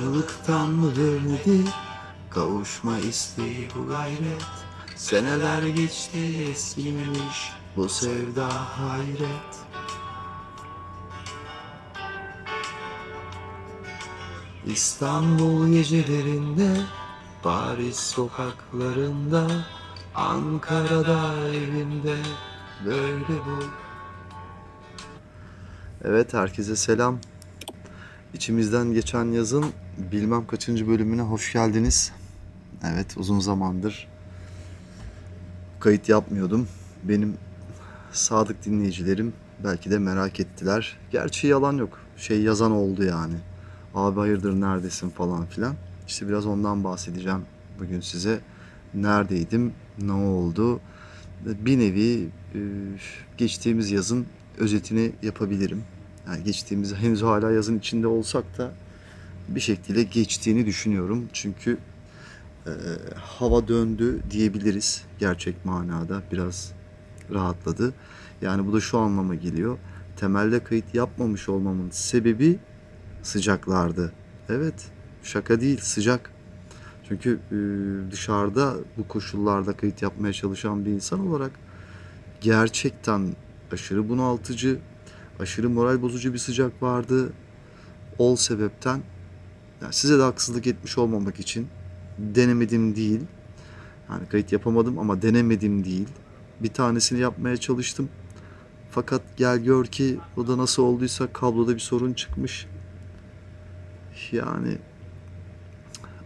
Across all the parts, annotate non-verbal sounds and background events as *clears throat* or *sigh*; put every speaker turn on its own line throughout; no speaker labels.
Ayrılıktan mıdır nedir? Kavuşma isteği bu gayret. Seneler geçti eskimemiş Bu sevda hayret. İstanbul gecelerinde Paris sokaklarında Ankara'da evimde Böyle bu. Evet herkese selam. İçimizden geçen yazın bilmem kaçıncı bölümüne hoş geldiniz. Evet uzun zamandır kayıt yapmıyordum. Benim sadık dinleyicilerim belki de merak ettiler. Gerçi yalan yok. Şey yazan oldu yani. Abi hayırdır neredesin falan filan. İşte biraz ondan bahsedeceğim bugün size. Neredeydim, ne oldu? Bir nevi e, geçtiğimiz yazın özetini yapabilirim. Yani geçtiğimiz henüz hala yazın içinde olsak da bir şekilde geçtiğini düşünüyorum. Çünkü e, hava döndü diyebiliriz gerçek manada. Biraz rahatladı. Yani bu da şu anlama geliyor. Temelde kayıt yapmamış olmamın sebebi sıcaklardı. Evet şaka değil sıcak. Çünkü e, dışarıda bu koşullarda kayıt yapmaya çalışan bir insan olarak gerçekten aşırı bunaltıcı, aşırı moral bozucu bir sıcak vardı. Ol sebepten yani size de haksızlık etmiş olmamak için denemedim değil. Yani kayıt yapamadım ama denemedim değil. Bir tanesini yapmaya çalıştım. Fakat gel gör ki o da nasıl olduysa kabloda bir sorun çıkmış. Yani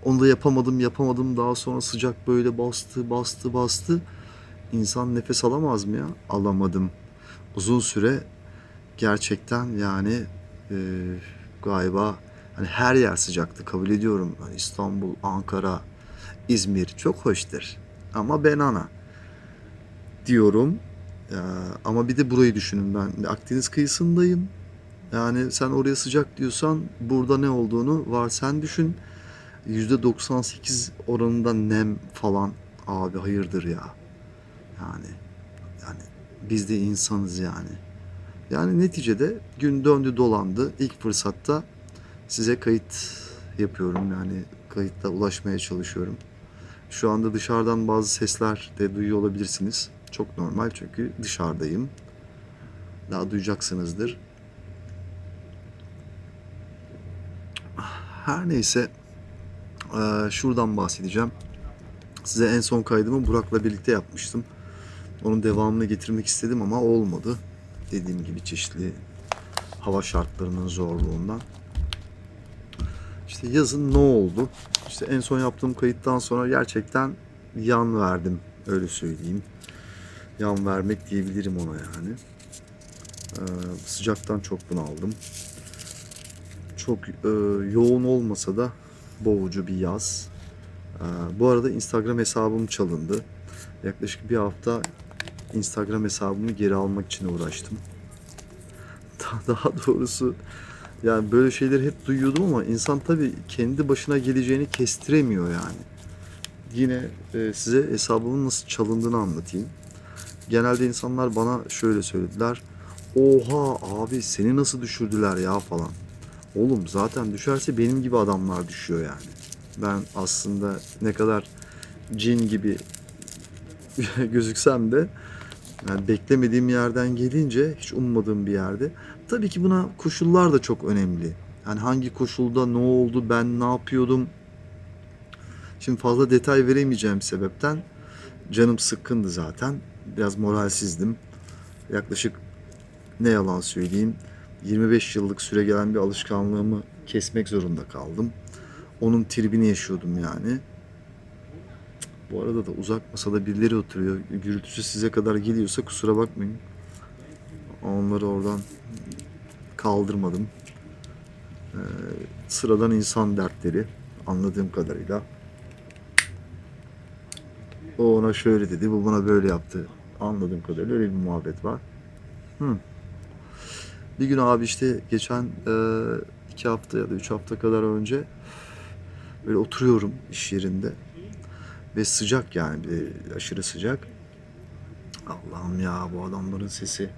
onu da yapamadım yapamadım daha sonra sıcak böyle bastı bastı bastı. İnsan nefes alamaz mı ya? Alamadım. Uzun süre gerçekten yani e, galiba hani her yer sıcaktı kabul ediyorum. Hani İstanbul, Ankara, İzmir çok hoştur. Ama ben ana diyorum. Ya, ama bir de burayı düşünün ben Akdeniz kıyısındayım. Yani sen oraya sıcak diyorsan burada ne olduğunu var sen düşün. %98 oranında nem falan abi hayırdır ya. Yani yani biz de insanız yani. Yani neticede gün döndü dolandı. İlk fırsatta size kayıt yapıyorum. Yani kayıtla ulaşmaya çalışıyorum. Şu anda dışarıdan bazı sesler de duyuyor olabilirsiniz. Çok normal çünkü dışarıdayım. Daha duyacaksınızdır. Her neyse şuradan bahsedeceğim. Size en son kaydımı Burak'la birlikte yapmıştım. Onun devamını getirmek istedim ama olmadı. Dediğim gibi çeşitli hava şartlarının zorluğundan. İşte yazın ne oldu? İşte en son yaptığım kayıttan sonra gerçekten yan verdim. Öyle söyleyeyim. Yan vermek diyebilirim ona yani. Ee, sıcaktan çok bunaldım. Çok e, yoğun olmasa da boğucu bir yaz. Ee, bu arada Instagram hesabım çalındı. Yaklaşık bir hafta Instagram hesabımı geri almak için uğraştım. *laughs* Daha doğrusu yani böyle şeyleri hep duyuyordum ama insan tabii kendi başına geleceğini kestiremiyor yani. Yine e, size hesabımın nasıl çalındığını anlatayım. Genelde insanlar bana şöyle söylediler. Oha abi seni nasıl düşürdüler ya falan. Oğlum zaten düşerse benim gibi adamlar düşüyor yani. Ben aslında ne kadar cin gibi *laughs* gözüksem de yani beklemediğim yerden gelince hiç ummadığım bir yerde. Tabii ki buna koşullar da çok önemli. Yani hangi koşulda ne oldu, ben ne yapıyordum. Şimdi fazla detay veremeyeceğim sebepten canım sıkkındı zaten. Biraz moralsizdim. Yaklaşık ne yalan söyleyeyim 25 yıllık süre gelen bir alışkanlığımı kesmek zorunda kaldım. Onun tribini yaşıyordum yani. Bu arada da uzak masada birileri oturuyor. Gürültüsü size kadar geliyorsa kusura bakmayın. Onları oradan kaldırmadım. Ee, sıradan insan dertleri anladığım kadarıyla. O ona şöyle dedi, bu buna böyle yaptı. Anladığım kadarıyla öyle bir muhabbet var. Hı. Bir gün abi işte geçen e, iki hafta ya da üç hafta kadar önce böyle oturuyorum iş yerinde. Ve sıcak yani aşırı sıcak. Allah'ım ya bu adamların sesi.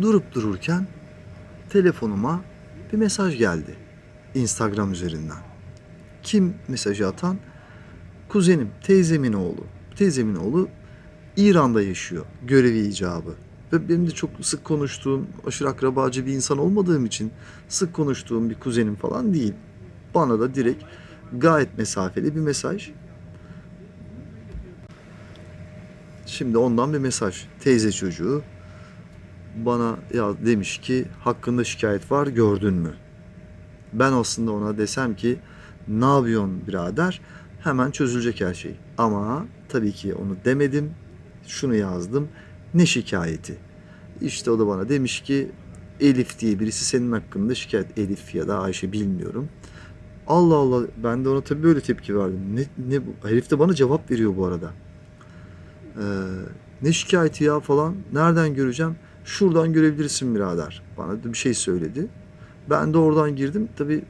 Durup dururken telefonuma bir mesaj geldi. Instagram üzerinden. Kim mesajı atan? Kuzenim, teyzemin oğlu. Teyzemin oğlu İran'da yaşıyor. Görevi icabı. Ve benim de çok sık konuştuğum, aşırı akrabacı bir insan olmadığım için sık konuştuğum bir kuzenim falan değil. Bana da direkt gayet mesafeli bir mesaj. Şimdi ondan bir mesaj. Teyze çocuğu bana ya demiş ki hakkında şikayet var gördün mü? Ben aslında ona desem ki ne yapıyorsun birader? Hemen çözülecek her şey. Ama tabii ki onu demedim. Şunu yazdım. Ne şikayeti? İşte o da bana demiş ki Elif diye birisi senin hakkında şikayet. Elif ya da Ayşe bilmiyorum. Allah Allah ben de ona tabii böyle tepki verdim. Ne, ne bu? Herif de bana cevap veriyor bu arada. Ee, ne şikayeti ya falan. Nereden göreceğim? Şuradan görebilirsin birader. Bana bir şey söyledi. Ben de oradan girdim. Tabii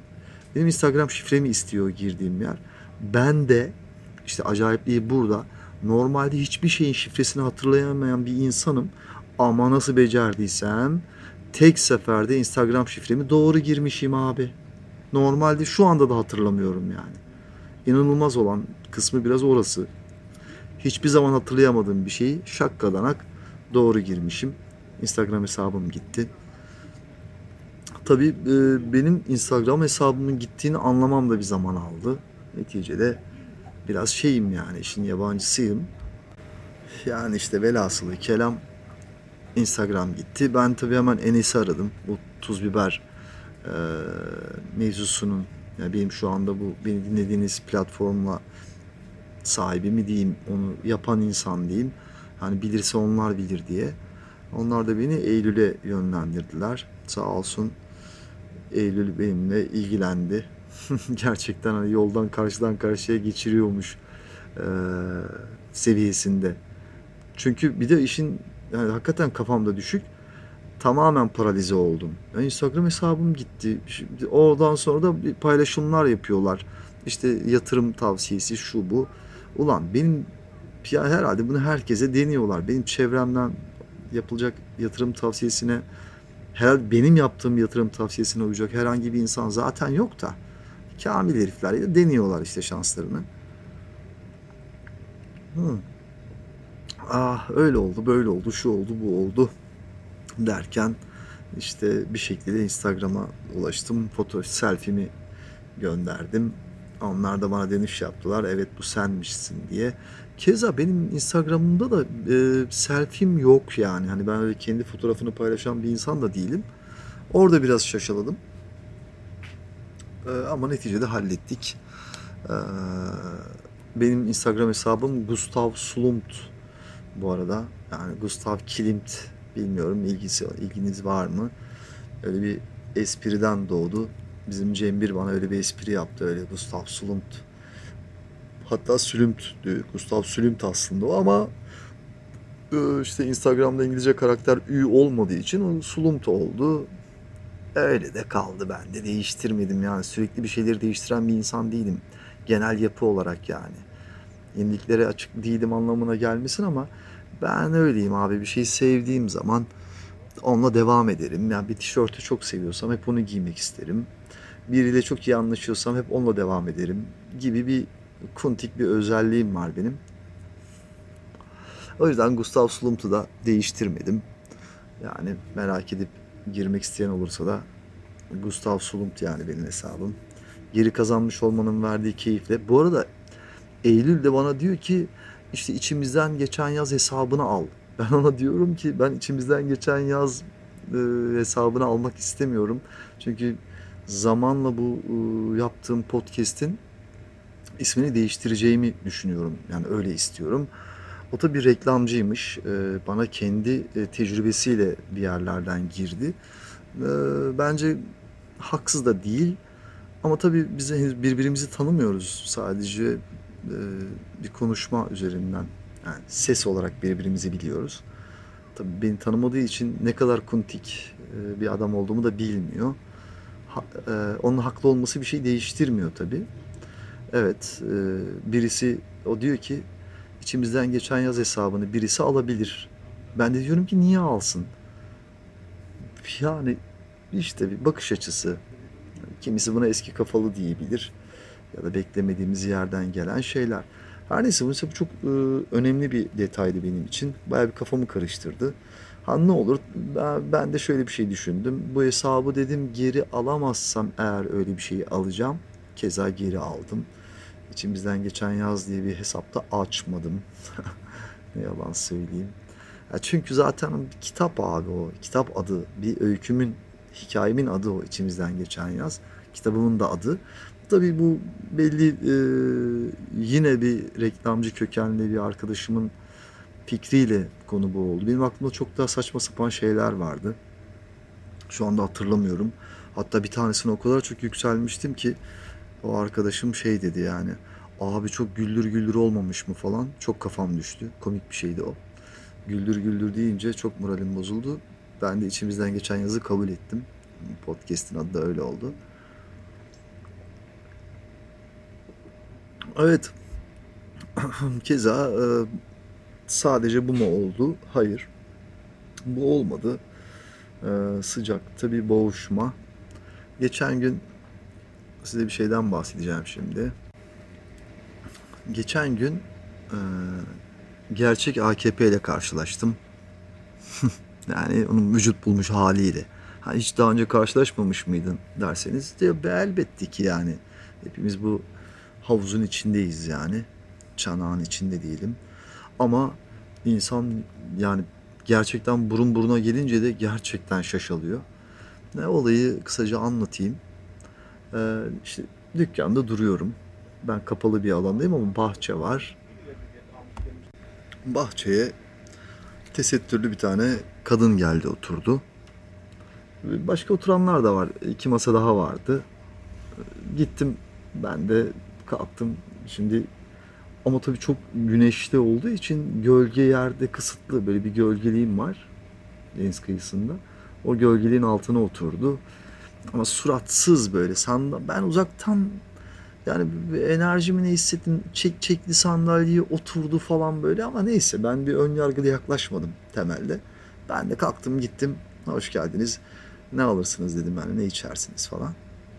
benim Instagram şifremi istiyor girdiğim yer. Ben de işte acayipliği burada. Normalde hiçbir şeyin şifresini hatırlayamayan bir insanım. Ama nasıl becerdiysem tek seferde Instagram şifremi doğru girmişim abi. Normalde şu anda da hatırlamıyorum yani. İnanılmaz olan kısmı biraz orası. Hiçbir zaman hatırlayamadığım bir şeyi şakkadanak doğru girmişim. Instagram hesabım gitti. Tabii e, benim Instagram hesabımın gittiğini anlamam da bir zaman aldı. Neticede biraz şeyim yani işin yabancısıyım. Yani işte velhasılı kelam Instagram gitti. Ben tabii hemen Enes'i aradım. Bu tuz biber e, mevzusunun yani benim şu anda bu beni dinlediğiniz platformla sahibi mi diyeyim, onu yapan insan diyeyim. Hani bilirse onlar bilir diye. Onlar da beni Eylül'e yönlendirdiler. Sağ olsun Eylül benimle ilgilendi. *laughs* Gerçekten hani yoldan karşıdan karşıya geçiriyormuş e, seviyesinde. Çünkü bir de işin yani hakikaten kafamda düşük. Tamamen paralize oldum. Yani Instagram hesabım gitti. Şimdi oradan sonra da paylaşımlar yapıyorlar. İşte yatırım tavsiyesi şu bu. Ulan benim ya herhalde bunu herkese deniyorlar. Benim çevremden yapılacak yatırım tavsiyesine herhalde benim yaptığım yatırım tavsiyesine uyacak herhangi bir insan zaten yok da kamil herifler deniyorlar işte şanslarını. Hmm. Ah öyle oldu böyle oldu şu oldu bu oldu derken işte bir şekilde Instagram'a ulaştım. Foto selfie'mi gönderdim. Onlar da bana dönüş yaptılar. Evet bu senmişsin diye. Keza benim Instagram'ımda da e, selfie'm yok yani. Hani ben öyle kendi fotoğrafını paylaşan bir insan da değilim. Orada biraz şaşaladım. E, ama neticede hallettik. E, benim Instagram hesabım Gustav Slumt bu arada. Yani Gustav Klimt bilmiyorum ilgisi ilginiz var mı? Öyle bir espriden doğdu. Bizim Cembir bana öyle bir espri yaptı öyle Gustav Slumt. Hatta Sülümt diyor. Gustav Sülümt aslında o ama e, işte Instagram'da İngilizce karakter Ü olmadığı için o Slumt oldu. Öyle de kaldı ben de değiştirmedim yani sürekli bir şeyleri değiştiren bir insan değilim. Genel yapı olarak yani. Yeniliklere açık değilim anlamına gelmesin ama ben öyleyim abi bir şeyi sevdiğim zaman onunla devam ederim. Yani bir tişörtü çok seviyorsam hep onu giymek isterim. Biriyle çok iyi anlaşıyorsam hep onunla devam ederim gibi bir kuntik bir özelliğim var benim. O yüzden Gustav Slumt'u da değiştirmedim. Yani merak edip girmek isteyen olursa da Gustav Slumt yani benim hesabım. Geri kazanmış olmanın verdiği keyifle. Bu arada Eylül de bana diyor ki işte içimizden geçen yaz hesabını al. *laughs* Ben ona diyorum ki ben içimizden geçen yaz e, hesabını almak istemiyorum. Çünkü zamanla bu e, yaptığım podcast'in ismini değiştireceğimi düşünüyorum. Yani öyle istiyorum. O da bir reklamcıymış. E, bana kendi e, tecrübesiyle bir yerlerden girdi. E, bence haksız da değil. Ama tabii biz birbirimizi tanımıyoruz. Sadece e, bir konuşma üzerinden. Yani ses olarak birbirimizi biliyoruz. Tabii beni tanımadığı için ne kadar kuntik e, bir adam olduğumu da bilmiyor. Onun haklı olması bir şey değiştirmiyor tabii. Evet, e, birisi o diyor ki içimizden geçen yaz hesabını birisi alabilir. Ben de diyorum ki niye alsın? Yani işte bir bakış açısı. Kimisi buna eski kafalı diyebilir ya da beklemediğimiz yerden gelen şeyler. Her neyse bu çok e, önemli bir detaydı benim için. Bayağı bir kafamı karıştırdı. Ha ne olur ben, de şöyle bir şey düşündüm. Bu hesabı dedim geri alamazsam eğer öyle bir şeyi alacağım. Keza geri aldım. İçimizden geçen yaz diye bir hesapta açmadım. *laughs* ne yalan söyleyeyim. Ya çünkü zaten bir kitap abi o. Kitap adı. Bir öykümün, hikayemin adı o içimizden geçen yaz. Kitabımın da adı. Tabii bu belli e, yine bir reklamcı kökenli bir arkadaşımın fikriyle konu bu oldu. Benim aklımda çok daha saçma sapan şeyler vardı. Şu anda hatırlamıyorum. Hatta bir tanesine o kadar çok yükselmiştim ki o arkadaşım şey dedi yani. Abi çok güldür güldür olmamış mı falan. Çok kafam düştü. Komik bir şeydi o. Güldür güldür deyince çok moralim bozuldu. Ben de içimizden geçen yazı kabul ettim. Podcast'in adı da öyle oldu. Evet. *clears throat* Keza e, sadece bu mu oldu? Hayır. Bu olmadı. E, sıcakta bir boğuşma. Geçen gün size bir şeyden bahsedeceğim şimdi. Geçen gün e, gerçek AKP ile karşılaştım. *laughs* yani onun vücut bulmuş haliyle. Ha, hiç daha önce karşılaşmamış mıydın derseniz de elbette ki yani. Hepimiz bu havuzun içindeyiz yani. Çanağın içinde diyelim. Ama insan yani gerçekten burun buruna gelince de gerçekten şaşalıyor. Ne olayı kısaca anlatayım. Ee, işte dükkanda duruyorum. Ben kapalı bir alandayım ama bahçe var. Bahçeye tesettürlü bir tane kadın geldi oturdu. Başka oturanlar da var. İki masa daha vardı. Gittim ben de kalktım. Şimdi ama tabii çok güneşli olduğu için gölge yerde kısıtlı. Böyle bir gölgeliğim var deniz kıyısında. O gölgeliğin altına oturdu. Ama suratsız böyle. Sanda ben uzaktan yani enerjimi ne hissettim. Çek çekli sandalyeye oturdu falan böyle ama neyse ben bir ön yargılı yaklaşmadım temelde. Ben de kalktım gittim. Hoş geldiniz. Ne alırsınız dedim yani ne içersiniz falan.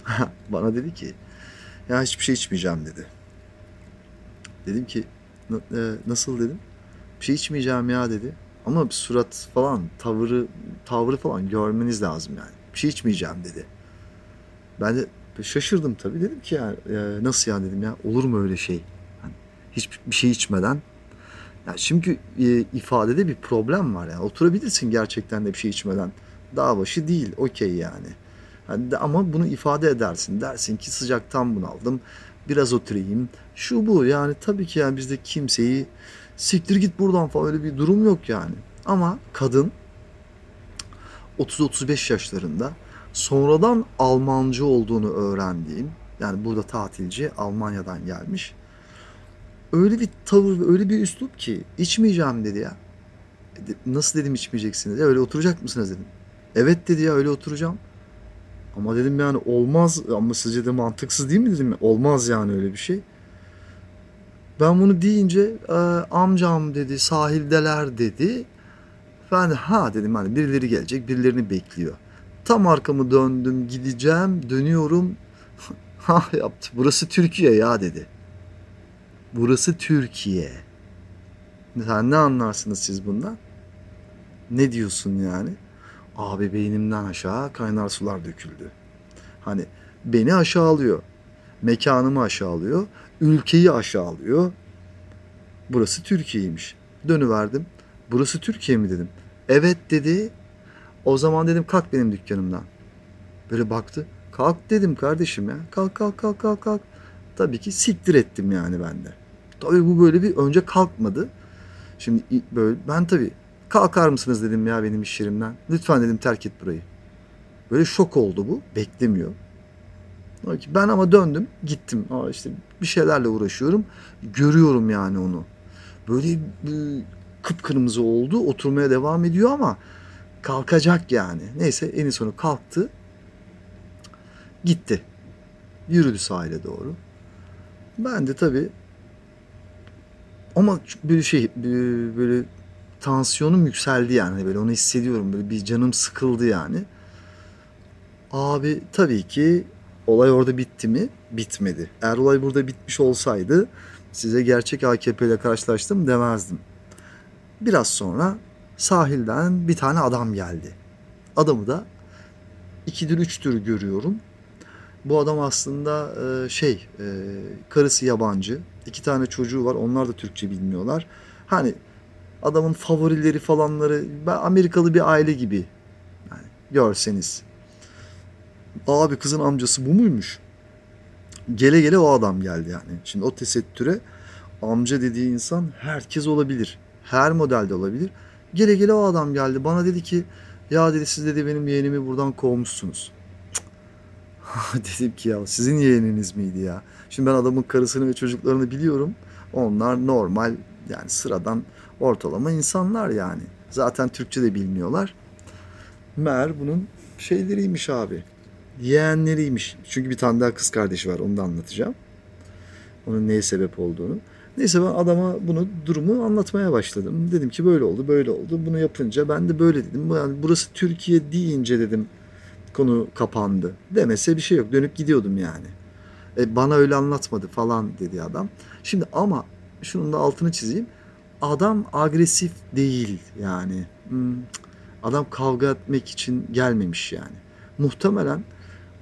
*laughs* Bana dedi ki ya hiçbir şey içmeyeceğim dedi. Dedim ki nasıl dedim. Bir şey içmeyeceğim ya dedi. Ama bir surat falan, tavırı, tavrı falan görmeniz lazım yani. Bir şey içmeyeceğim dedi. Ben de şaşırdım tabii. Dedim ki ya nasıl ya dedim ya olur mu öyle şey? Yani hiçbir şey içmeden. Yani çünkü e, ifadede bir problem var yani. Oturabilirsin gerçekten de bir şey içmeden. Dağ başı değil, okey yani. yani de, ama bunu ifade edersin. Dersin ki sıcaktan bunaldım. Biraz oturayım. Şu bu yani tabii ki yani bizde kimseyi siktir git buradan falan öyle bir durum yok yani. Ama kadın 30-35 yaşlarında sonradan Almancı olduğunu öğrendiğim yani burada tatilci Almanya'dan gelmiş. Öyle bir tavır öyle bir üslup ki içmeyeceğim dedi ya. Nasıl dedim içmeyeceksiniz? Ya öyle oturacak mısınız dedim. Evet dedi ya öyle oturacağım. Ama dedim yani olmaz ama sizce de mantıksız değil mi dedim. Olmaz yani öyle bir şey. Ben bunu deyince e, amcam dedi sahildeler dedi. Ben de ha dedim hani birileri gelecek birilerini bekliyor. Tam arkamı döndüm gideceğim dönüyorum. ha *laughs* yaptı burası Türkiye ya dedi. Burası Türkiye. Sen ne anlarsınız siz bundan? Ne diyorsun yani? Abi beynimden aşağı kaynar sular döküldü. Hani beni aşağılıyor. Mekanımı aşağılıyor. Ülkeyi aşağılıyor. Burası Türkiye'ymiş. Dönüverdim. Burası Türkiye mi dedim. Evet dedi. O zaman dedim kalk benim dükkanımdan. Böyle baktı. Kalk dedim kardeşim ya. Kalk kalk kalk kalk kalk. Tabii ki siktir ettim yani ben de. Tabii bu böyle bir önce kalkmadı. Şimdi böyle ben tabii kalkar mısınız dedim ya benim iş yerimden. Lütfen dedim terk et burayı. Böyle şok oldu bu. Beklemiyor. Ben ama döndüm gittim. Aa işte bir şeylerle uğraşıyorum. Görüyorum yani onu. Böyle kıpkırmızı oldu. Oturmaya devam ediyor ama kalkacak yani. Neyse en sonu kalktı. Gitti. Yürüdü sahile doğru. Ben de tabii ama böyle şey böyle tansiyonum yükseldi yani böyle onu hissediyorum böyle bir canım sıkıldı yani. Abi tabii ki olay orada bitti mi? Bitmedi. Eğer olay burada bitmiş olsaydı size gerçek AKP ile karşılaştım demezdim. Biraz sonra sahilden bir tane adam geldi. Adamı da ikidir üçtür görüyorum. Bu adam aslında e, şey e, karısı yabancı. iki tane çocuğu var. Onlar da Türkçe bilmiyorlar. Hani adamın favorileri falanları Amerikalı bir aile gibi yani görseniz. Abi kızın amcası bu muymuş? Gele gele o adam geldi yani. Şimdi o tesettüre amca dediği insan herkes olabilir. Her modelde olabilir. Gele gele o adam geldi. Bana dedi ki ya dedi siz dedi benim yeğenimi buradan kovmuşsunuz. *laughs* Dedim ki ya sizin yeğeniniz miydi ya? Şimdi ben adamın karısını ve çocuklarını biliyorum. Onlar normal yani sıradan ortalama insanlar yani. Zaten Türkçe de bilmiyorlar. Mer bunun şeyleriymiş abi. Yeğenleriymiş. Çünkü bir tane daha kız kardeşi var onu da anlatacağım. Onun neye sebep olduğunu. Neyse ben adama bunu durumu anlatmaya başladım. Dedim ki böyle oldu böyle oldu. Bunu yapınca ben de böyle dedim. Yani burası Türkiye deyince dedim konu kapandı. Demese bir şey yok. Dönüp gidiyordum yani. E, bana öyle anlatmadı falan dedi adam. Şimdi ama şunun da altını çizeyim. Adam agresif değil yani. Hmm, adam kavga etmek için gelmemiş yani. Muhtemelen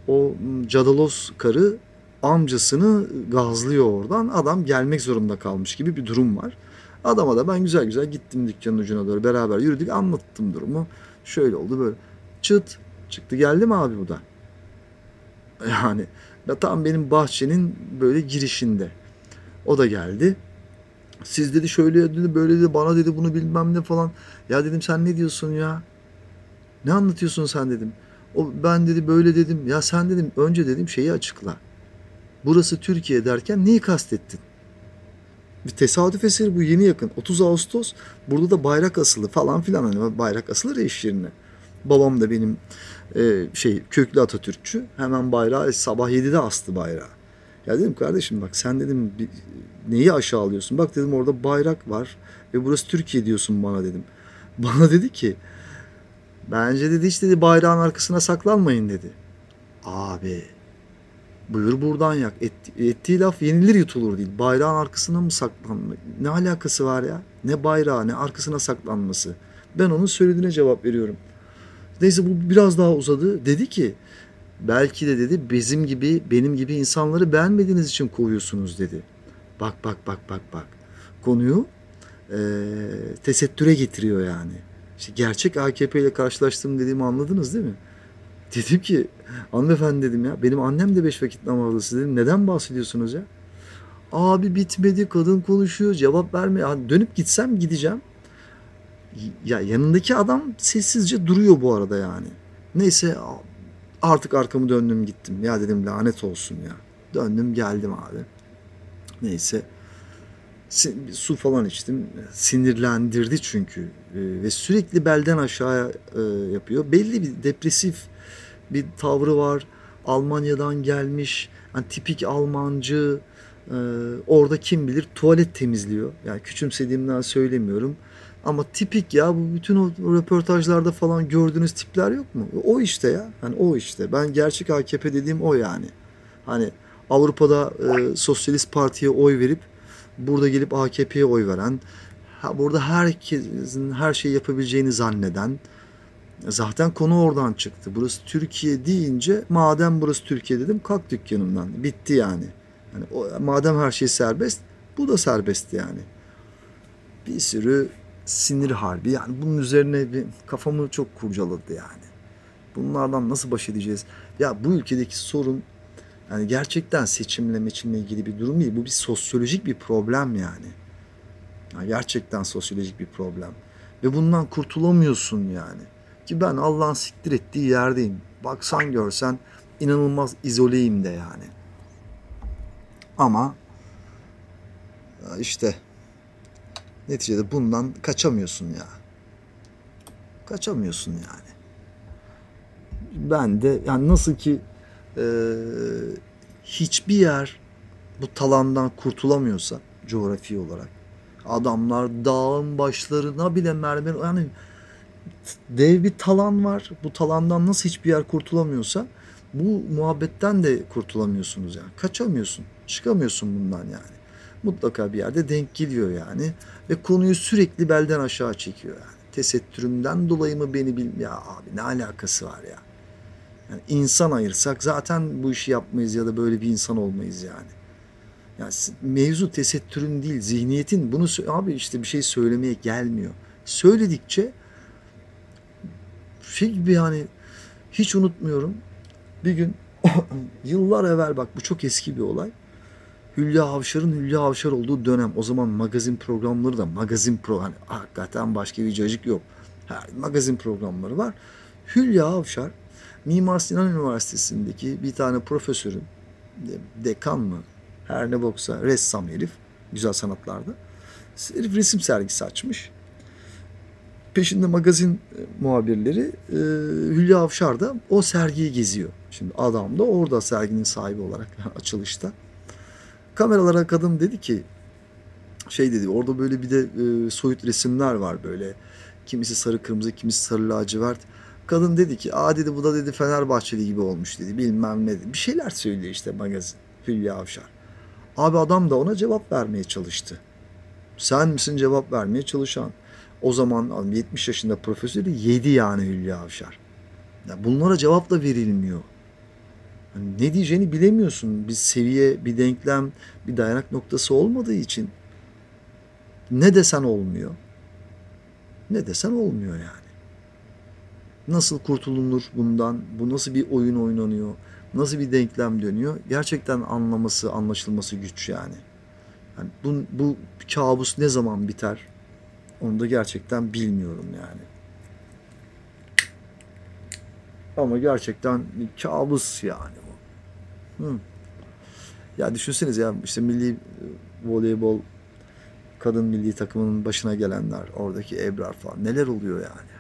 o hmm, cadalos karı amcasını gazlıyor oradan. Adam gelmek zorunda kalmış gibi bir durum var. Adama da ben güzel güzel gittim dükkanın ucuna doğru beraber yürüdük anlattım durumu. Şöyle oldu böyle. Çıt çıktı geldi mi abi bu da? Yani ya tam benim bahçenin böyle girişinde. O da geldi. Siz dedi şöyle dedi böyle dedi bana dedi bunu bilmem ne falan. Ya dedim sen ne diyorsun ya? Ne anlatıyorsun sen dedim. O ben dedi böyle dedim. Ya sen dedim önce dedim şeyi açıkla. Burası Türkiye derken neyi kastettin? Bir tesadüf eseri bu yeni yakın. 30 Ağustos burada da bayrak asılı falan filan hani bayrak asılı iş yerine. Babam da benim e, şey köklü Atatürkçü. Hemen bayrağı e, sabah 7'de astı bayrağı. Ya dedim kardeşim bak sen dedim neyi aşağılıyorsun? Bak dedim orada bayrak var ve burası Türkiye diyorsun bana dedim. *laughs* Bana dedi ki bence dedi hiç dedi bayrağın arkasına saklanmayın dedi. Abi buyur buradan yak. Et, ettiği laf yenilir yutulur değil. Bayrağın arkasına mı saklanmak? Ne alakası var ya? Ne bayrağı ne arkasına saklanması. Ben onun söylediğine cevap veriyorum. Neyse bu biraz daha uzadı. Dedi ki belki de dedi bizim gibi benim gibi insanları beğenmediğiniz için kovuyorsunuz dedi. Bak bak bak bak bak. Konuyu e, tesettüre getiriyor yani. İşte gerçek AKP ile karşılaştığım dediğimi anladınız değil mi? Dedim ki hanımefendi dedim ya benim annem de beş vakit namazlısı dedim. Neden bahsediyorsunuz ya? Abi bitmedi kadın konuşuyor cevap vermiyor. Yani dönüp gitsem gideceğim. Ya yanındaki adam sessizce duruyor bu arada yani. Neyse artık arkamı döndüm gittim. Ya dedim lanet olsun ya. Döndüm geldim abi. Neyse su falan içtim. Sinirlendirdi çünkü ve sürekli belden aşağıya yapıyor. Belli bir depresif bir tavrı var. Almanya'dan gelmiş. Yani tipik Almancı. E, orada kim bilir tuvalet temizliyor. Yani küçümsediğimden söylemiyorum. Ama tipik ya bu bütün o röportajlarda falan gördüğünüz tipler yok mu? O işte ya. Hani o işte. Ben gerçek AKP dediğim o yani. Hani Avrupa'da e, Sosyalist Parti'ye oy verip burada gelip AKP'ye oy veren, ha, burada herkesin her şeyi yapabileceğini zanneden, zaten konu oradan çıktı. Burası Türkiye deyince madem burası Türkiye dedim kalk dükkanımdan. Bitti yani. yani o, madem her şey serbest bu da serbest yani. Bir sürü sinir harbi yani bunun üzerine bir kafamı çok kurcaladı yani. Bunlardan nasıl baş edeceğiz? Ya bu ülkedeki sorun yani gerçekten seçimle meçimle ilgili bir durum değil. Bu bir sosyolojik bir problem yani. yani gerçekten sosyolojik bir problem. Ve bundan kurtulamıyorsun yani. Ki ben Allah'ın siktir ettiği yerdeyim. Baksan görsen inanılmaz izoleyim de yani. Ama işte neticede bundan kaçamıyorsun ya. Kaçamıyorsun yani. Ben de yani nasıl ki e, hiçbir yer bu talandan kurtulamıyorsa coğrafi olarak adamlar dağın başlarına bile mermer yani dev bir talan var. Bu talandan nasıl hiçbir yer kurtulamıyorsa bu muhabbetten de kurtulamıyorsunuz yani. Kaçamıyorsun. Çıkamıyorsun bundan yani. Mutlaka bir yerde denk geliyor yani. Ve konuyu sürekli belden aşağı çekiyor yani. Tesettürümden dolayı mı beni bil... Ya abi ne alakası var ya. Yani insan ayırsak zaten bu işi yapmayız ya da böyle bir insan olmayız yani. Yani mevzu tesettürün değil, zihniyetin. Bunu abi işte bir şey söylemeye gelmiyor. Söyledikçe şey gibi yani hiç unutmuyorum. Bir gün *laughs* yıllar evvel bak bu çok eski bir olay. Hülya Avşar'ın Hülya Avşar olduğu dönem. O zaman magazin programları da magazin pro hani hakikaten başka bir cacık yok. Her magazin programları var. Hülya Avşar Mimar Sinan Üniversitesi'ndeki bir tane profesörün dekan mı her ne boksa ressam herif güzel sanatlarda. Herif resim sergisi açmış. Peşinde magazin e, muhabirleri e, Hülya Avşar da o sergiyi geziyor. Şimdi adam da orada serginin sahibi olarak *laughs* açılışta. Kameralara kadın dedi ki şey dedi orada böyle bir de e, soyut resimler var böyle. Kimisi sarı kırmızı kimisi sarı lacivert. Kadın dedi ki aa dedi bu da dedi Fenerbahçeli gibi olmuş dedi bilmem ne dedi. Bir şeyler söylüyor işte magazin Hülya Avşar. Abi adam da ona cevap vermeye çalıştı. Sen misin cevap vermeye çalışan? O zaman 70 yaşında profesörü yedi yani Hülya Avşar. Ya bunlara cevap da verilmiyor. Yani ne diyeceğini bilemiyorsun. Bir seviye, bir denklem, bir dayanak noktası olmadığı için ne desen olmuyor. Ne desen olmuyor yani. Nasıl kurtulunur bundan? Bu nasıl bir oyun oynanıyor? Nasıl bir denklem dönüyor? Gerçekten anlaması, anlaşılması güç yani. yani bu, bu kabus ne zaman biter? Onu da gerçekten bilmiyorum yani. Ama gerçekten kabus yani bu. Hı. Ya düşünseniz ya işte milli e, voleybol kadın milli takımının başına gelenler, oradaki Ebrar falan neler oluyor yani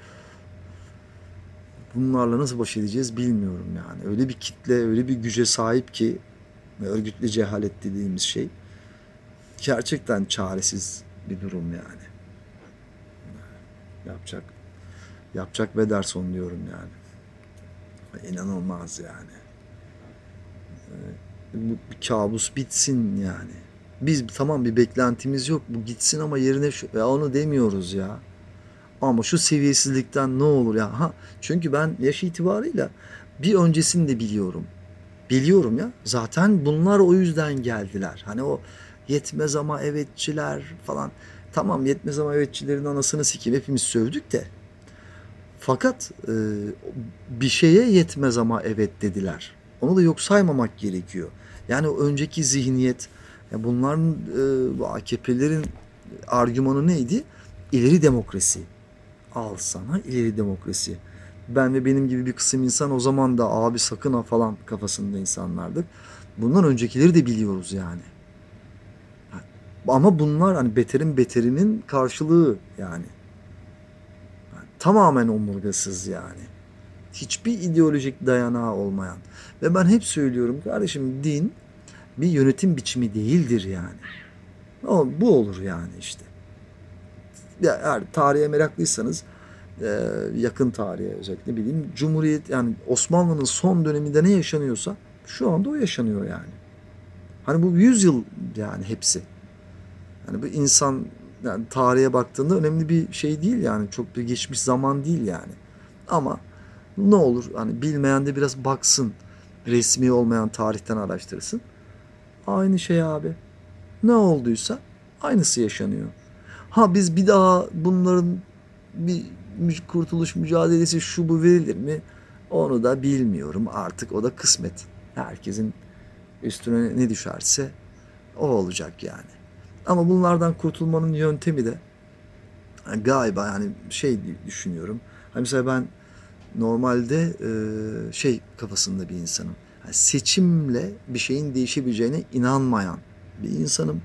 bunlarla nasıl baş edeceğiz bilmiyorum yani. Öyle bir kitle, öyle bir güce sahip ki örgütlü cehalet dediğimiz şey gerçekten çaresiz bir durum yani. Yapacak yapacak ve ders on diyorum yani. İnanılmaz yani. Bu bir kabus bitsin yani. Biz tamam bir beklentimiz yok. Bu gitsin ama yerine şu ya onu demiyoruz ya. Ama şu seviyesizlikten ne olur ya? Ha, çünkü ben yaş itibarıyla bir öncesini de biliyorum. Biliyorum ya. Zaten bunlar o yüzden geldiler. Hani o yetmez ama evetçiler falan. Tamam yetmez ama evetçilerin anasını sikeyim hepimiz sövdük de. Fakat e, bir şeye yetmez ama evet dediler. Onu da yok saymamak gerekiyor. Yani önceki zihniyet, ya bunların e, AKP'lerin argümanı neydi? İleri demokrasi al sana ileri demokrasi. Ben ve benim gibi bir kısım insan o zaman da abi sakın ha falan kafasında insanlardık. Bundan öncekileri de biliyoruz yani. Ama bunlar hani beterin beterinin karşılığı yani. yani tamamen omurgasız yani. Hiçbir ideolojik dayanağı olmayan. Ve ben hep söylüyorum kardeşim din bir yönetim biçimi değildir yani. O, bu olur yani işte eğer tarihe meraklıysanız e, yakın tarihe özellikle bileyim Cumhuriyet yani Osmanlı'nın son döneminde ne yaşanıyorsa şu anda o yaşanıyor yani. Hani bu 100 yıl yani hepsi. Yani bu insan yani tarihe baktığında önemli bir şey değil yani çok bir geçmiş zaman değil yani. Ama ne olur hani bilmeyen de biraz baksın resmi olmayan tarihten araştırsın. Aynı şey abi. Ne olduysa aynısı yaşanıyor. Ha biz bir daha bunların bir kurtuluş mücadelesi şu bu verilir mi? Onu da bilmiyorum artık o da kısmet. Herkesin üstüne ne düşerse o olacak yani. Ama bunlardan kurtulmanın yöntemi de galiba yani şey düşünüyorum. Hani mesela ben normalde şey kafasında bir insanım. Yani seçimle bir şeyin değişebileceğine inanmayan bir insanım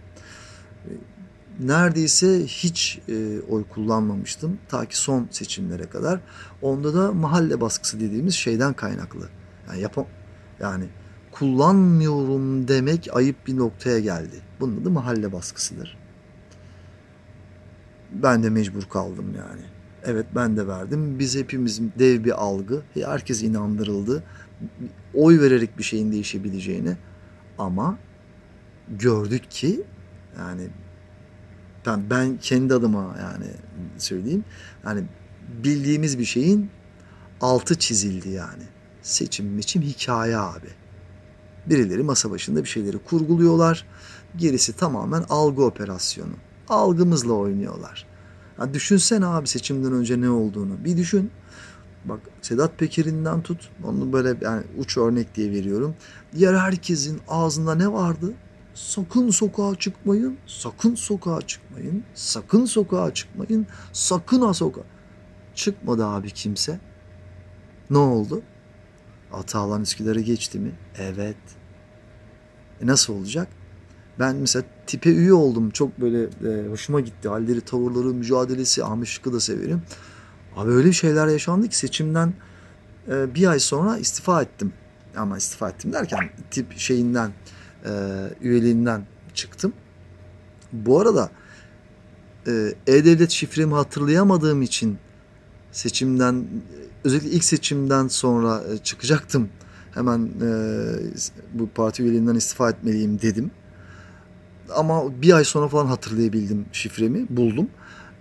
neredeyse hiç e, oy kullanmamıştım ta ki son seçimlere kadar. Onda da mahalle baskısı dediğimiz şeyden kaynaklı. Yani yapam yani kullanmıyorum demek ayıp bir noktaya geldi. Bunun adı mahalle baskısıdır. Ben de mecbur kaldım yani. Evet ben de verdim. Biz hepimiz dev bir algı. Herkes inandırıldı. oy vererek bir şeyin değişebileceğini ama gördük ki yani ben, ben kendi adıma yani söyleyeyim yani bildiğimiz bir şeyin altı çizildi yani. Seçim biçim hikaye abi. Birileri masa başında bir şeyleri kurguluyorlar. Gerisi tamamen algı operasyonu. Algımızla oynuyorlar. Ya düşünsene abi seçimden önce ne olduğunu. Bir düşün. Bak Sedat Peker'inden tut. Onu böyle yani uç örnek diye veriyorum. Diğer herkesin ağzında ne vardı? Sakın sokağa çıkmayın. Sakın sokağa çıkmayın. Sakın sokağa çıkmayın. Sakın ha sokağa. Çıkmadı abi kimse. Ne oldu? Atalan Üsküdar'a geçti mi? Evet. E nasıl olacak? Ben mesela tipe üye oldum. Çok böyle e, hoşuma gitti. Halleri, tavırları, mücadelesi. Ahmet Şık'ı da severim. Abi öyle şeyler yaşandı ki seçimden e, bir ay sonra istifa ettim. Ama istifa ettim derken tip şeyinden, e, üyeliğinden çıktım. Bu arada e, e-devlet şifremi hatırlayamadığım için seçimden özellikle ilk seçimden sonra e, çıkacaktım. Hemen e, bu parti üyeliğinden istifa etmeliyim dedim. Ama bir ay sonra falan hatırlayabildim şifremi, buldum.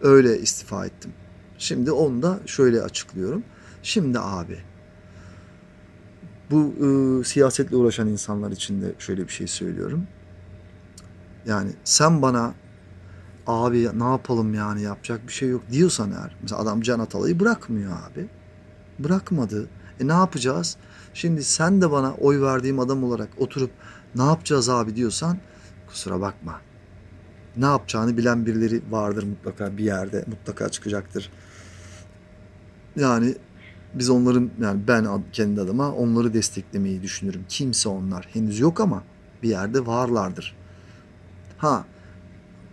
Öyle istifa ettim. Şimdi onu da şöyle açıklıyorum. Şimdi abi bu e, siyasetle uğraşan insanlar için de şöyle bir şey söylüyorum. Yani sen bana abi ne yapalım yani yapacak bir şey yok diyorsan eğer. Mesela adam Can Atalay'ı bırakmıyor abi. Bırakmadı. E ne yapacağız? Şimdi sen de bana oy verdiğim adam olarak oturup ne yapacağız abi diyorsan kusura bakma. Ne yapacağını bilen birileri vardır mutlaka bir yerde mutlaka çıkacaktır. Yani biz onların yani ben kendi adıma onları desteklemeyi düşünürüm. Kimse onlar henüz yok ama bir yerde varlardır. Ha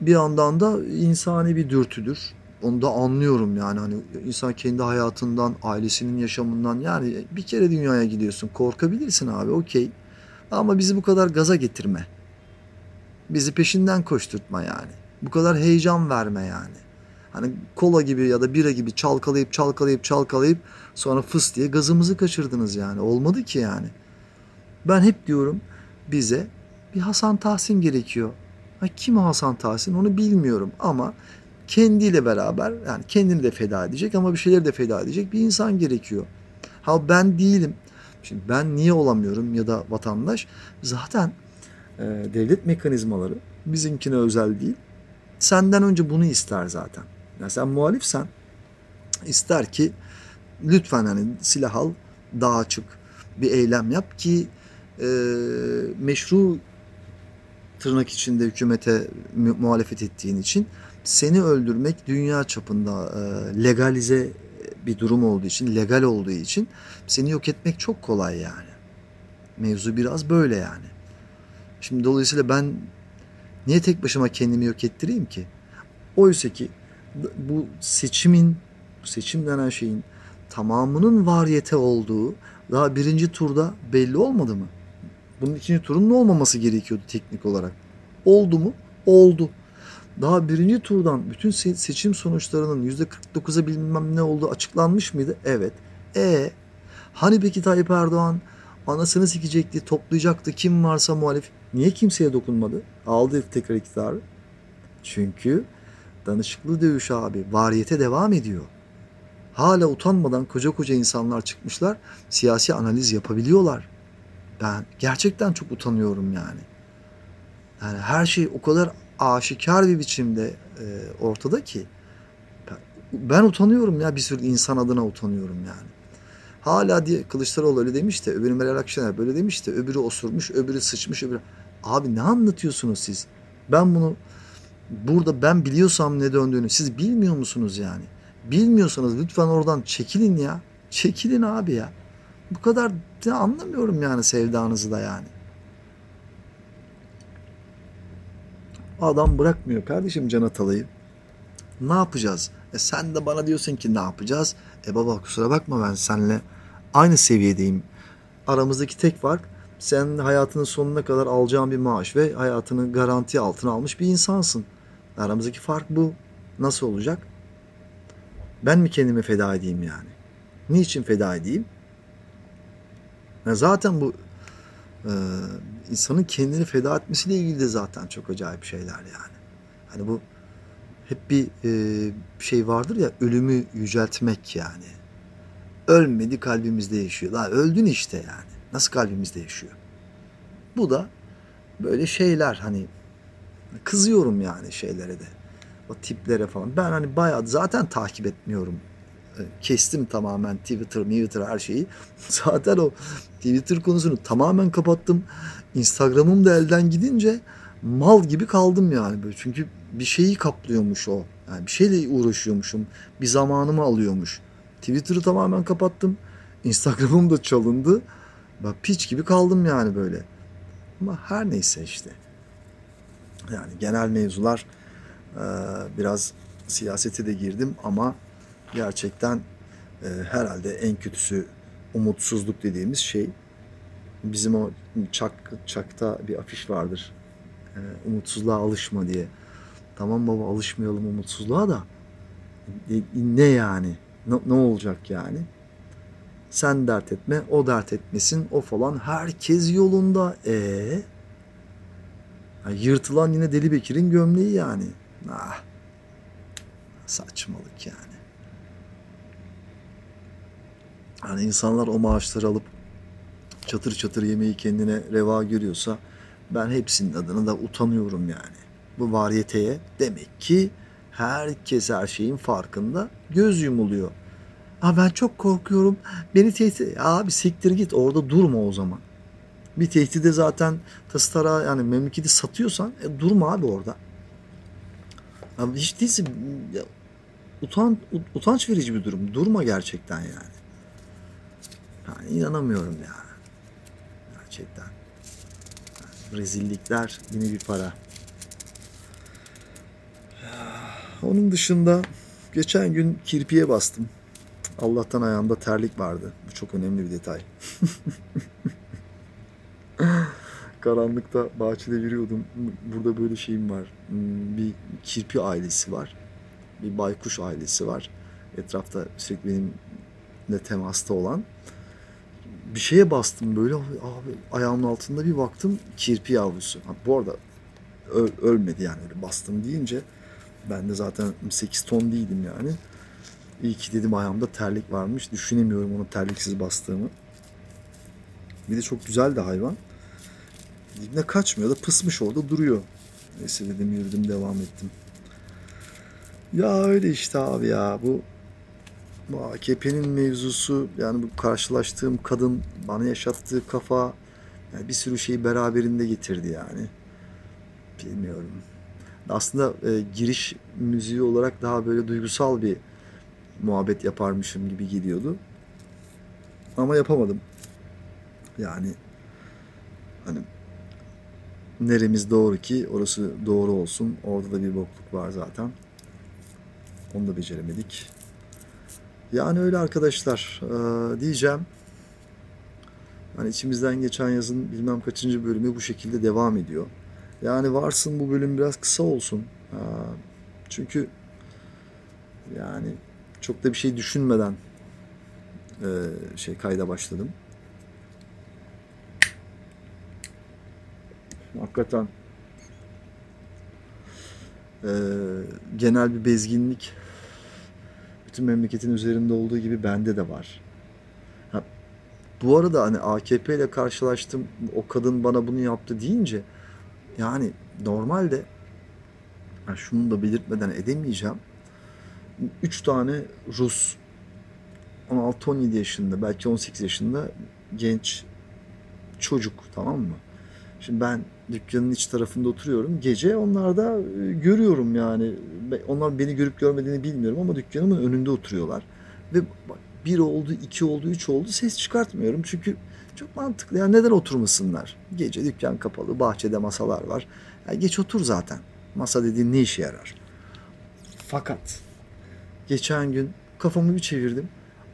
bir yandan da insani bir dürtüdür. Onu da anlıyorum yani hani insan kendi hayatından, ailesinin yaşamından yani bir kere dünyaya gidiyorsun. Korkabilirsin abi okey. Ama bizi bu kadar gaza getirme. Bizi peşinden koşturtma yani. Bu kadar heyecan verme yani. Hani kola gibi ya da bira gibi çalkalayıp çalkalayıp çalkalayıp sonra fıs diye gazımızı kaçırdınız yani. Olmadı ki yani. Ben hep diyorum bize bir Hasan Tahsin gerekiyor. Ha, kim Hasan Tahsin onu bilmiyorum ama kendiyle beraber yani kendini de feda edecek ama bir şeyleri de feda edecek bir insan gerekiyor. Ha ben değilim. Şimdi ben niye olamıyorum ya da vatandaş zaten e, devlet mekanizmaları bizimkine özel değil. Senden önce bunu ister zaten. Yani sen muhalifsen ister ki lütfen hani silah al daha çık bir eylem yap ki e, meşru tırnak içinde hükümete muhalefet ettiğin için seni öldürmek dünya çapında e, legalize bir durum olduğu için, legal olduğu için seni yok etmek çok kolay yani. Mevzu biraz böyle yani. Şimdi dolayısıyla ben niye tek başıma kendimi yok ettireyim ki? Oysa ki bu seçimin, seçim denen şeyin tamamının variyete olduğu daha birinci turda belli olmadı mı? Bunun ikinci turun ne olmaması gerekiyordu teknik olarak? Oldu mu? Oldu. Daha birinci turdan bütün seçim sonuçlarının yüzde 49'a bilmem ne olduğu açıklanmış mıydı? Evet. E hani peki Tayyip Erdoğan anasını sikecekti, toplayacaktı kim varsa muhalif. Niye kimseye dokunmadı? Aldı tekrar iktidarı. Çünkü danışıklı dövüş abi variyete devam ediyor. Hala utanmadan koca koca insanlar çıkmışlar siyasi analiz yapabiliyorlar. Ben gerçekten çok utanıyorum yani. Yani her şey o kadar aşikar bir biçimde e, ortada ki ben utanıyorum ya bir sürü insan adına utanıyorum yani. Hala diye Kılıçdaroğlu öyle demişti, öbürü Meral Akşener böyle demişti, öbürü osurmuş, öbürü sıçmış, öbürü... Abi ne anlatıyorsunuz siz? Ben bunu burada ben biliyorsam ne döndüğünü siz bilmiyor musunuz yani? Bilmiyorsanız lütfen oradan çekilin ya. Çekilin abi ya. Bu kadar anlamıyorum yani sevdanızı da yani. Adam bırakmıyor kardeşim Can Atalay'ı. Ne yapacağız? E sen de bana diyorsun ki ne yapacağız? E baba kusura bakma ben seninle aynı seviyedeyim. Aramızdaki tek fark sen hayatının sonuna kadar alacağın bir maaş ve hayatını garanti altına almış bir insansın. Aramızdaki fark bu. Nasıl olacak? Ben mi kendimi feda edeyim yani? Niçin feda edeyim? Yani zaten bu e, insanın kendini feda etmesiyle ilgili de zaten çok acayip şeyler yani. Hani bu hep bir e, şey vardır ya ölümü yüceltmek yani. Ölmedi kalbimizde yaşıyor. La öldün işte yani. Nasıl kalbimizde yaşıyor? Bu da böyle şeyler hani kızıyorum yani şeylere de. O tiplere falan. Ben hani bayağı zaten takip etmiyorum. Kestim tamamen Twitter, Twitter her şeyi. *laughs* Zaten o Twitter konusunu tamamen kapattım. Instagram'ım da elden gidince mal gibi kaldım yani böyle. Çünkü bir şeyi kaplıyormuş o. Yani bir şeyle uğraşıyormuşum. Bir zamanımı alıyormuş. Twitter'ı tamamen kapattım. Instagram'ım da çalındı. Bak piç gibi kaldım yani böyle. Ama her neyse işte. Yani genel mevzular biraz siyasete de girdim ama gerçekten e, herhalde en kötüsü umutsuzluk dediğimiz şey. Bizim o çak, çakta bir afiş vardır. E, umutsuzluğa alışma diye. Tamam baba alışmayalım umutsuzluğa da. E, ne yani? Ne, ne olacak yani? Sen dert etme, o dert etmesin, o falan. Herkes yolunda. E yani yırtılan yine Deli Bekir'in gömleği yani. Ah. Saçmalık yani. Hani insanlar o maaşları alıp çatır çatır yemeği kendine reva görüyorsa ben hepsinin adına da utanıyorum yani. Bu variyeteye demek ki herkes her şeyin farkında göz yumuluyor. Ha ben çok korkuyorum. Beni tehdit... Abi siktir git orada durma o zaman. Bir tehdide zaten tastara yani memleketi satıyorsan e, durma abi orada. Abi hiç değilse ya, utan, utanç verici bir durum. Durma gerçekten yani. Yani inanamıyorum ya. Gerçekten. Yani rezillikler yine bir para. Onun dışında geçen gün kirpiye bastım. Allah'tan ayağımda terlik vardı. Bu çok önemli bir detay. *laughs* Karanlıkta bahçede yürüyordum. Burada böyle şeyim var. Hmm, bir kirpi ailesi var. Bir baykuş ailesi var. Etrafta sürekli benimle temasta olan. Bir şeye bastım böyle abi ayağımın altında bir baktım kirpi yavrusu. Ha, bu arada öl, ölmedi yani öyle bastım deyince ben de zaten 8 ton değildim yani. İyi ki dedim ayağımda terlik varmış. Düşünemiyorum onu terliksiz bastığımı. Bir de çok güzel de hayvan. Ne kaçmıyor da pısmış orada duruyor. Neyse dedim yürüdüm devam ettim. Ya öyle işte abi ya bu bu AKP'nin mevzusu yani bu karşılaştığım kadın bana yaşattığı kafa yani bir sürü şeyi beraberinde getirdi yani. Bilmiyorum. Aslında e, giriş müziği olarak daha böyle duygusal bir muhabbet yaparmışım gibi gidiyordu. Ama yapamadım. Yani hani neremiz doğru ki orası doğru olsun. Orada da bir bokluk var zaten. Onu da beceremedik. Yani öyle arkadaşlar diyeceğim. Hani içimizden geçen yazın bilmem kaçıncı bölümü bu şekilde devam ediyor. Yani varsın bu bölüm biraz kısa olsun. Çünkü yani çok da bir şey düşünmeden şey kayda başladım. Hakikaten genel bir bezginlik bütün memleketin üzerinde olduğu gibi bende de var. Ha, bu arada hani AKP ile karşılaştım o kadın bana bunu yaptı deyince yani normalde yani şunu da belirtmeden edemeyeceğim. Üç tane Rus 16-17 yaşında belki 18 yaşında genç çocuk tamam mı? Şimdi ben dükkanın iç tarafında oturuyorum. Gece onlar da e, görüyorum yani. Onlar beni görüp görmediğini bilmiyorum ama dükkanımın önünde oturuyorlar. Ve bak bir oldu, iki oldu, üç oldu ses çıkartmıyorum. Çünkü çok mantıklı. Yani neden oturmasınlar? Gece dükkan kapalı, bahçede masalar var. Yani geç otur zaten. Masa dediğin ne işe yarar? Fakat geçen gün kafamı bir çevirdim.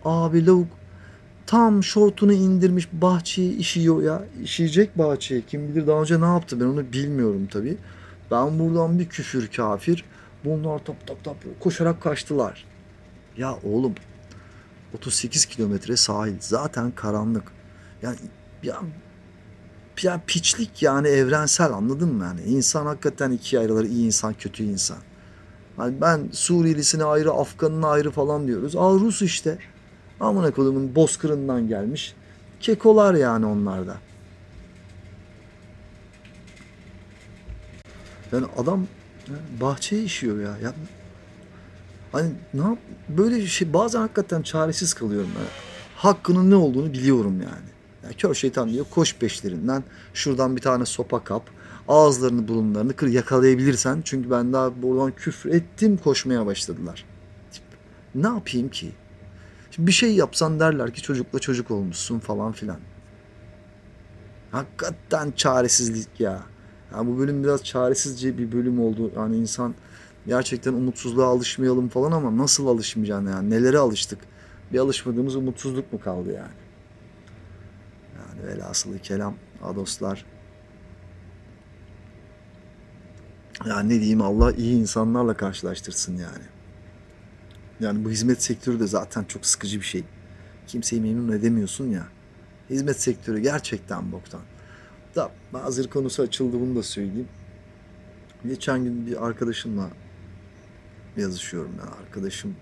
Abi lavuk tam şortunu indirmiş bahçeyi işiyor ya. İşeyecek bahçeyi. Kim bilir daha önce ne yaptı ben onu bilmiyorum tabii. Ben buradan bir küfür kafir. Bunlar tap tap tap koşarak kaçtılar. Ya oğlum 38 kilometre sahil zaten karanlık. Yani ya ya piçlik yani evrensel anladın mı yani? İnsan hakikaten ikiye ayrılır. iyi insan, kötü insan. Hani ben Suriyelisine ayrı, Afganına ayrı falan diyoruz. Aa Rus işte. Amına kodumun bozkırından gelmiş. Kekolar yani onlarda. Yani adam bahçeye işiyor ya. ya hani ne yap böyle şey bazen hakikaten çaresiz kalıyorum. Yani. Hakkının ne olduğunu biliyorum yani. yani. Kör şeytan diyor koş peşlerinden. Şuradan bir tane sopa kap. Ağızlarını burunlarını kır yakalayabilirsen. Çünkü ben daha buradan küfür ettim koşmaya başladılar. Ne yapayım ki? Şimdi bir şey yapsan derler ki çocukla çocuk olmuşsun falan filan. Hakikaten çaresizlik ya. Yani bu bölüm biraz çaresizce bir bölüm oldu. Yani insan gerçekten umutsuzluğa alışmayalım falan ama nasıl alışmayacaksın yani? Nelere alıştık? Bir alışmadığımız umutsuzluk mu kaldı yani? Yani velhasılı kelam adoslar. Yani ne diyeyim Allah iyi insanlarla karşılaştırsın yani. Yani bu hizmet sektörü de zaten çok sıkıcı bir şey. Kimseyi memnun edemiyorsun ya. Hizmet sektörü gerçekten boktan. Da hazır konusu açıldı bunu da söyleyeyim. Geçen gün bir arkadaşımla yazışıyorum. Yani arkadaşım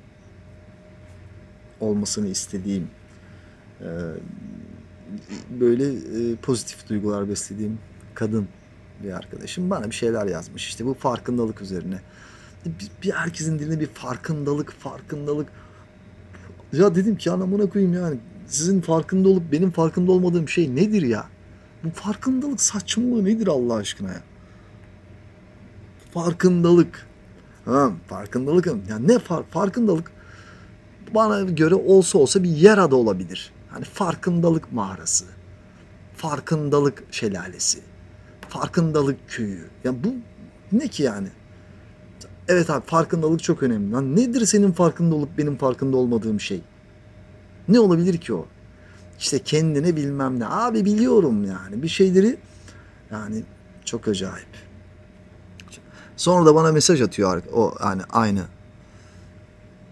olmasını istediğim böyle pozitif duygular beslediğim kadın bir arkadaşım bana bir şeyler yazmış. İşte bu farkındalık üzerine. Bir, bir herkesin dilinde bir farkındalık, farkındalık. Ya dedim ki anamına koyayım yani sizin farkında olup benim farkında olmadığım şey nedir ya? Bu farkındalık saçmalığı nedir Allah aşkına ya? Farkındalık. Ha, farkındalık. Yani ne far, farkındalık? Bana göre olsa olsa bir yer adı olabilir. Hani farkındalık mağarası. Farkındalık şelalesi. Farkındalık köyü. Ya bu ne ki yani? Evet abi farkındalık çok önemli. Lan nedir senin farkında olup benim farkında olmadığım şey? Ne olabilir ki o? İşte kendini bilmem ne. Abi biliyorum yani bir şeyleri yani çok acayip. Sonra da bana mesaj atıyor o yani aynı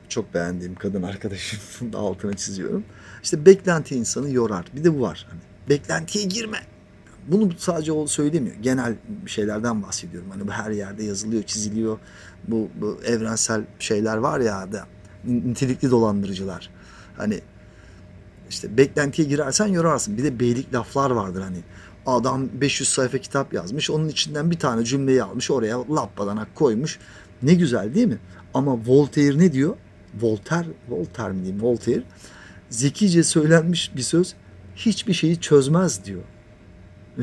çok beğendiğim kadın arkadaşım da *laughs* altına çiziyorum. İşte beklenti insanı yorar. Bir de bu var. Hani beklentiye girme. Bunu sadece o söylemiyor. Genel şeylerden bahsediyorum. Hani bu her yerde yazılıyor, çiziliyor. Bu, bu evrensel şeyler var ya da nitelikli dolandırıcılar. Hani işte beklentiye girersen yorarsın. Bir de beylik laflar vardır hani. Adam 500 sayfa kitap yazmış. Onun içinden bir tane cümleyi almış. Oraya lappadanak koymuş. Ne güzel değil mi? Ama Voltaire ne diyor? Voltaire, Voltaire mi diyeyim? Voltaire. Zekice söylenmiş bir söz. Hiçbir şeyi çözmez diyor.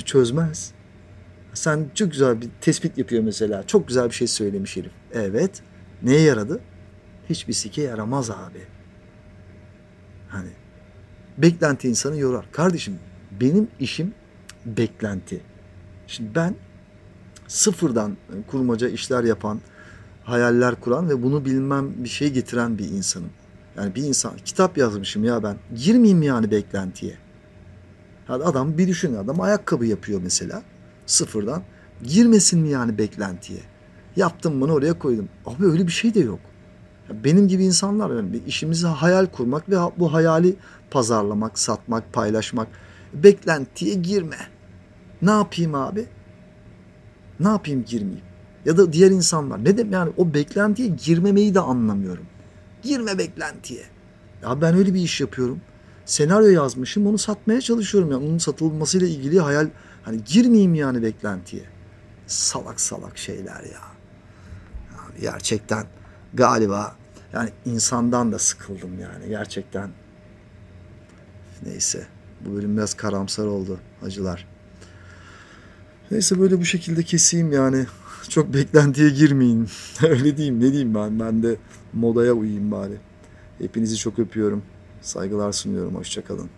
Çözmez. Sen çok güzel bir tespit yapıyor mesela. Çok güzel bir şey söylemiş herif. Evet. Neye yaradı? Hiçbir sike yaramaz abi. Hani beklenti insanı yorar. Kardeşim benim işim beklenti. Şimdi ben sıfırdan kurmaca işler yapan, hayaller kuran ve bunu bilmem bir şey getiren bir insanım. Yani bir insan kitap yazmışım ya ben. Girmeyeyim yani beklentiye? Yani adam bir düşün adam ayakkabı yapıyor mesela sıfırdan. Girmesin mi yani beklentiye? Yaptım bunu oraya koydum. Abi öyle bir şey de yok. Benim gibi insanlar yani işimizi hayal kurmak ve bu hayali pazarlamak, satmak, paylaşmak. Beklentiye girme. Ne yapayım abi? Ne yapayım girmeyeyim? Ya da diğer insanlar. Ne demek yani o beklentiye girmemeyi de anlamıyorum. Girme beklentiye. Ya ben öyle bir iş yapıyorum. Senaryo yazmışım onu satmaya çalışıyorum. Yani onun satılmasıyla ilgili hayal hani girmeyeyim yani beklentiye. Salak salak şeyler ya. Yani gerçekten galiba yani insandan da sıkıldım yani gerçekten. Neyse bu bölüm biraz karamsar oldu acılar. Neyse böyle bu şekilde keseyim yani. Çok beklentiye girmeyin. *laughs* Öyle diyeyim ne diyeyim ben. Ben de modaya uyayım bari. Hepinizi çok öpüyorum. Saygılar sunuyorum. Hoşçakalın.